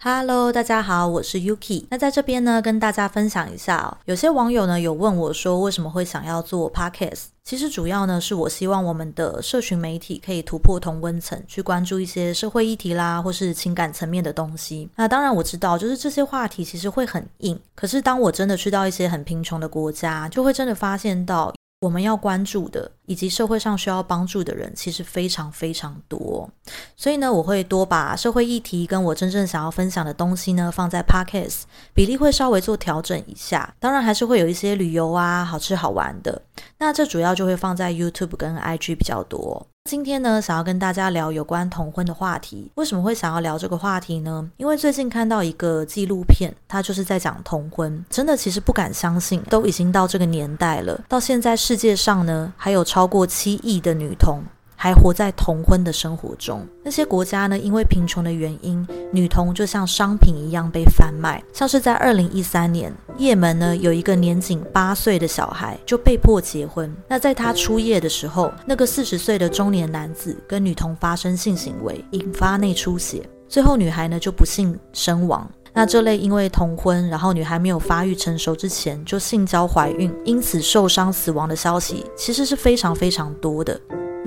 Hello，大家好，我是 Yuki。那在这边呢，跟大家分享一下哦。有些网友呢有问我说，为什么会想要做 Podcast？其实主要呢是我希望我们的社群媒体可以突破同温层，去关注一些社会议题啦，或是情感层面的东西。那当然我知道，就是这些话题其实会很硬。可是当我真的去到一些很贫穷的国家，就会真的发现到。我们要关注的，以及社会上需要帮助的人，其实非常非常多。所以呢，我会多把社会议题跟我真正想要分享的东西呢，放在 Podcast，比例会稍微做调整一下。当然，还是会有一些旅游啊、好吃好玩的。那这主要就会放在 YouTube 跟 IG 比较多。今天呢，想要跟大家聊有关同婚的话题。为什么会想要聊这个话题呢？因为最近看到一个纪录片，它就是在讲同婚。真的，其实不敢相信，都已经到这个年代了，到现在世界上呢，还有超过七亿的女童。还活在同婚的生活中。那些国家呢，因为贫穷的原因，女童就像商品一样被贩卖。像是在二零一三年，也门呢有一个年仅八岁的小孩就被迫结婚。那在他初夜的时候，那个四十岁的中年男子跟女童发生性行为，引发内出血，最后女孩呢就不幸身亡。那这类因为同婚，然后女孩没有发育成熟之前就性交怀孕，因此受伤死亡的消息，其实是非常非常多的。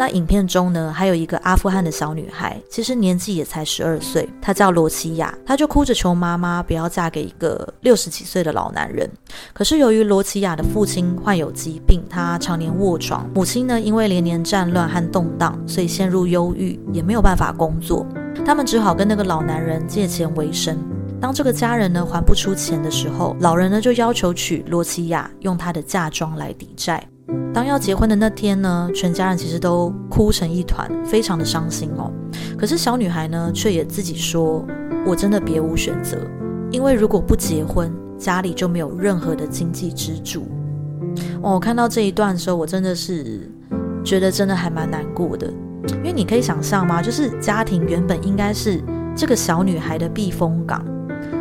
那影片中呢，还有一个阿富汗的小女孩，其实年纪也才十二岁，她叫罗齐亚，她就哭着求妈妈不要嫁给一个六十几岁的老男人。可是由于罗齐亚的父亲患有疾病，他常年卧床，母亲呢因为连年战乱和动荡，所以陷入忧郁，也没有办法工作，他们只好跟那个老男人借钱为生。当这个家人呢还不出钱的时候，老人呢就要求娶罗齐亚，用她的嫁妆来抵债。当要结婚的那天呢，全家人其实都哭成一团，非常的伤心哦。可是小女孩呢，却也自己说：“我真的别无选择，因为如果不结婚，家里就没有任何的经济支柱。”哦，看到这一段的时候，我真的是觉得真的还蛮难过的，因为你可以想象吗？就是家庭原本应该是这个小女孩的避风港，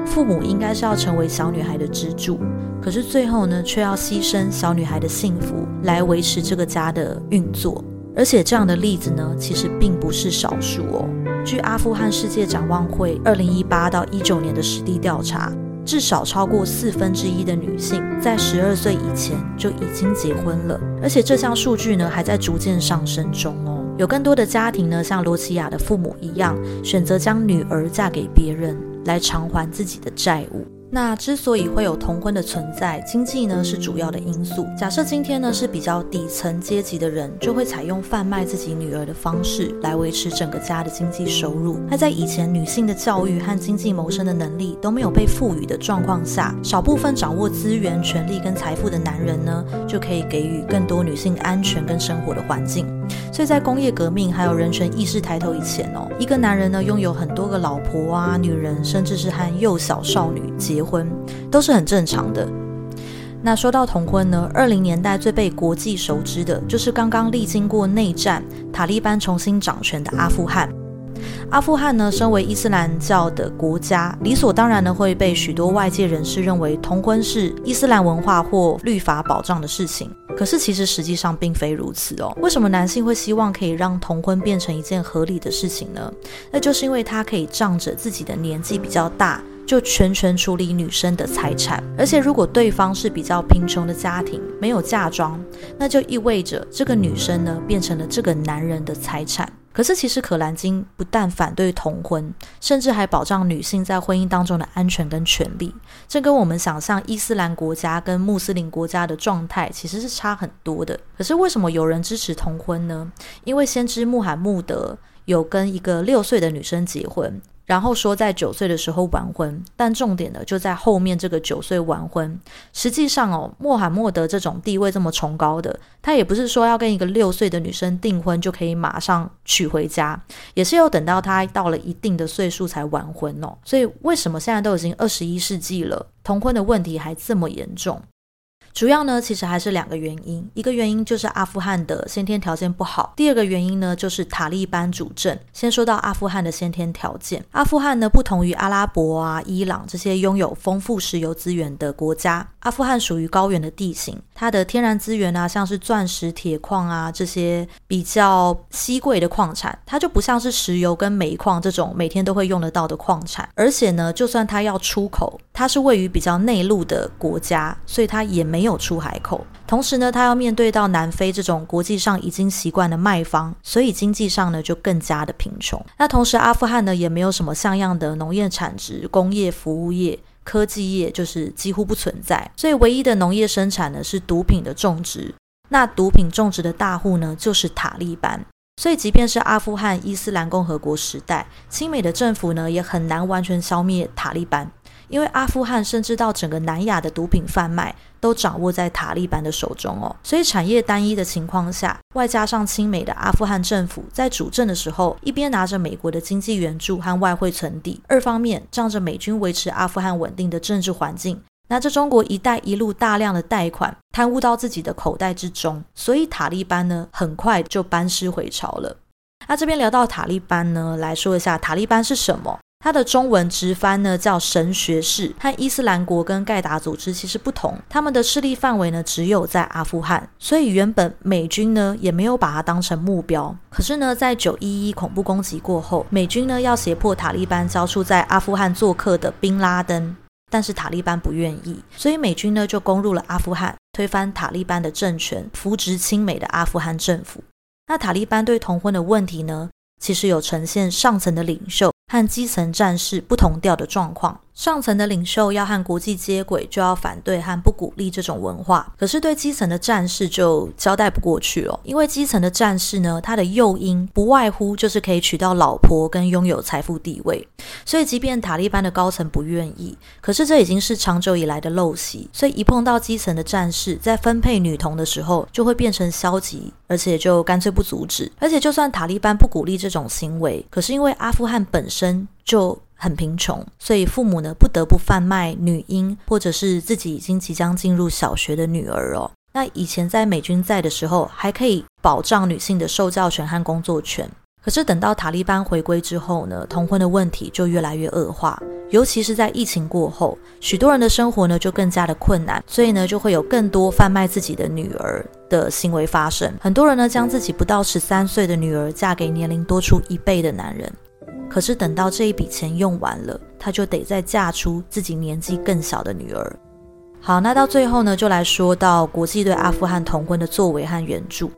父母应该是要成为小女孩的支柱。可是最后呢，却要牺牲小女孩的幸福来维持这个家的运作，而且这样的例子呢，其实并不是少数哦。据阿富汗世界展望会二零一八到一九年的实地调查，至少超过四分之一的女性在十二岁以前就已经结婚了，而且这项数据呢还在逐渐上升中哦。有更多的家庭呢，像罗齐亚的父母一样，选择将女儿嫁给别人来偿还自己的债务。那之所以会有同婚的存在，经济呢是主要的因素。假设今天呢是比较底层阶级的人，就会采用贩卖自己女儿的方式来维持整个家的经济收入。那在以前女性的教育和经济谋生的能力都没有被赋予的状况下，少部分掌握资源、权力跟财富的男人呢，就可以给予更多女性安全跟生活的环境。所以在工业革命还有人权意识抬头以前哦，一个男人呢拥有很多个老婆啊、女人，甚至是和幼小少女结婚，都是很正常的。那说到同婚呢，二零年代最被国际熟知的就是刚刚历经过内战、塔利班重新掌权的阿富汗。阿富汗呢，身为伊斯兰教的国家，理所当然的会被许多外界人士认为同婚是伊斯兰文化或律法保障的事情。可是其实实际上并非如此哦。为什么男性会希望可以让同婚变成一件合理的事情呢？那就是因为他可以仗着自己的年纪比较大，就全权处理女生的财产。而且如果对方是比较贫穷的家庭，没有嫁妆，那就意味着这个女生呢变成了这个男人的财产。可是，其实《可兰经》不但反对同婚，甚至还保障女性在婚姻当中的安全跟权利。这跟我们想象伊斯兰国家跟穆斯林国家的状态其实是差很多的。可是，为什么有人支持同婚呢？因为先知穆罕默德有跟一个六岁的女生结婚。然后说在九岁的时候完婚，但重点呢就在后面这个九岁完婚。实际上哦，穆罕默德这种地位这么崇高的，他也不是说要跟一个六岁的女生订婚就可以马上娶回家，也是要等到他到了一定的岁数才完婚哦。所以为什么现在都已经二十一世纪了，同婚的问题还这么严重？主要呢，其实还是两个原因。一个原因就是阿富汗的先天条件不好，第二个原因呢，就是塔利班主政。先说到阿富汗的先天条件，阿富汗呢不同于阿拉伯啊、伊朗这些拥有丰富石油资源的国家，阿富汗属于高原的地形，它的天然资源啊，像是钻石、铁矿啊这些比较稀贵的矿产，它就不像是石油跟煤矿这种每天都会用得到的矿产。而且呢，就算它要出口，它是位于比较内陆的国家，所以它也没没有出海口。同时呢，他要面对到南非这种国际上已经习惯的卖方，所以经济上呢就更加的贫穷。那同时，阿富汗呢也没有什么像样的农业产值、工业、服务业、科技业，就是几乎不存在。所以，唯一的农业生产呢是毒品的种植。那毒品种植的大户呢就是塔利班。所以，即便是阿富汗伊斯兰共和国时代，亲美的政府呢也很难完全消灭塔利班。因为阿富汗甚至到整个南亚的毒品贩卖都掌握在塔利班的手中哦，所以产业单一的情况下，外加上亲美的阿富汗政府在主政的时候，一边拿着美国的经济援助和外汇存底，二方面仗着美军维持阿富汗稳定的政治环境，拿着中国“一带一路”大量的贷款贪污到自己的口袋之中，所以塔利班呢很快就班师回朝了。那这边聊到塔利班呢，来说一下塔利班是什么。它的中文直翻呢叫神学士，和伊斯兰国跟盖达组织其实不同，他们的势力范围呢只有在阿富汗，所以原本美军呢也没有把它当成目标。可是呢，在九一一恐怖攻击过后，美军呢要胁迫塔利班交出在阿富汗做客的宾拉登，但是塔利班不愿意，所以美军呢就攻入了阿富汗，推翻塔利班的政权，扶植亲美的阿富汗政府。那塔利班对同婚的问题呢，其实有呈现上层的领袖。和基层战士不同调的状况。上层的领袖要和国际接轨，就要反对和不鼓励这种文化。可是对基层的战士就交代不过去了，因为基层的战士呢，他的诱因不外乎就是可以娶到老婆跟拥有财富地位。所以即便塔利班的高层不愿意，可是这已经是长久以来的陋习。所以一碰到基层的战士在分配女童的时候，就会变成消极，而且就干脆不阻止。而且就算塔利班不鼓励这种行为，可是因为阿富汗本身就。很贫穷，所以父母呢不得不贩卖女婴，或者是自己已经即将进入小学的女儿哦。那以前在美军在的时候，还可以保障女性的受教权和工作权。可是等到塔利班回归之后呢，同婚的问题就越来越恶化，尤其是在疫情过后，许多人的生活呢就更加的困难，所以呢就会有更多贩卖自己的女儿的行为发生。很多人呢将自己不到十三岁的女儿嫁给年龄多出一倍的男人。可是等到这一笔钱用完了，她就得再嫁出自己年纪更小的女儿。好，那到最后呢，就来说到国际对阿富汗同婚的作为和援助。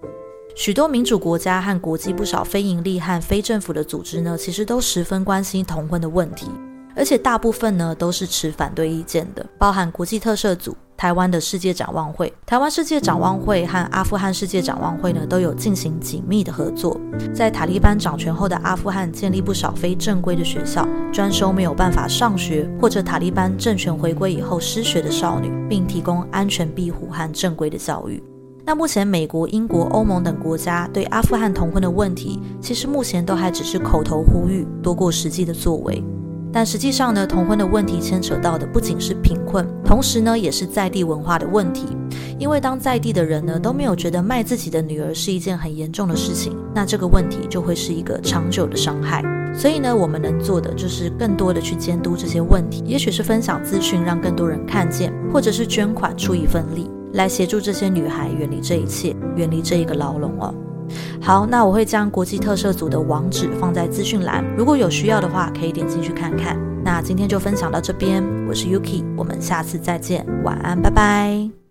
许多民主国家和国际不少非营利和非政府的组织呢，其实都十分关心同婚的问题。而且大部分呢都是持反对意见的，包含国际特赦组、台湾的世界展望会、台湾世界展望会和阿富汗世界展望会呢都有进行紧密的合作，在塔利班掌权后的阿富汗建立不少非正规的学校，专收没有办法上学或者塔利班政权回归以后失学的少女，并提供安全庇护和正规的教育。那目前美国、英国、欧盟等国家对阿富汗同婚的问题，其实目前都还只是口头呼吁，多过实际的作为。但实际上呢，同婚的问题牵扯到的不仅是贫困，同时呢，也是在地文化的问题。因为当在地的人呢都没有觉得卖自己的女儿是一件很严重的事情，那这个问题就会是一个长久的伤害。所以呢，我们能做的就是更多的去监督这些问题，也许是分享资讯，让更多人看见，或者是捐款出一份力，来协助这些女孩远离这一切，远离这一个牢笼哦。好，那我会将国际特赦组的网址放在资讯栏，如果有需要的话，可以点进去看看。那今天就分享到这边，我是 Yuki，我们下次再见，晚安，拜拜。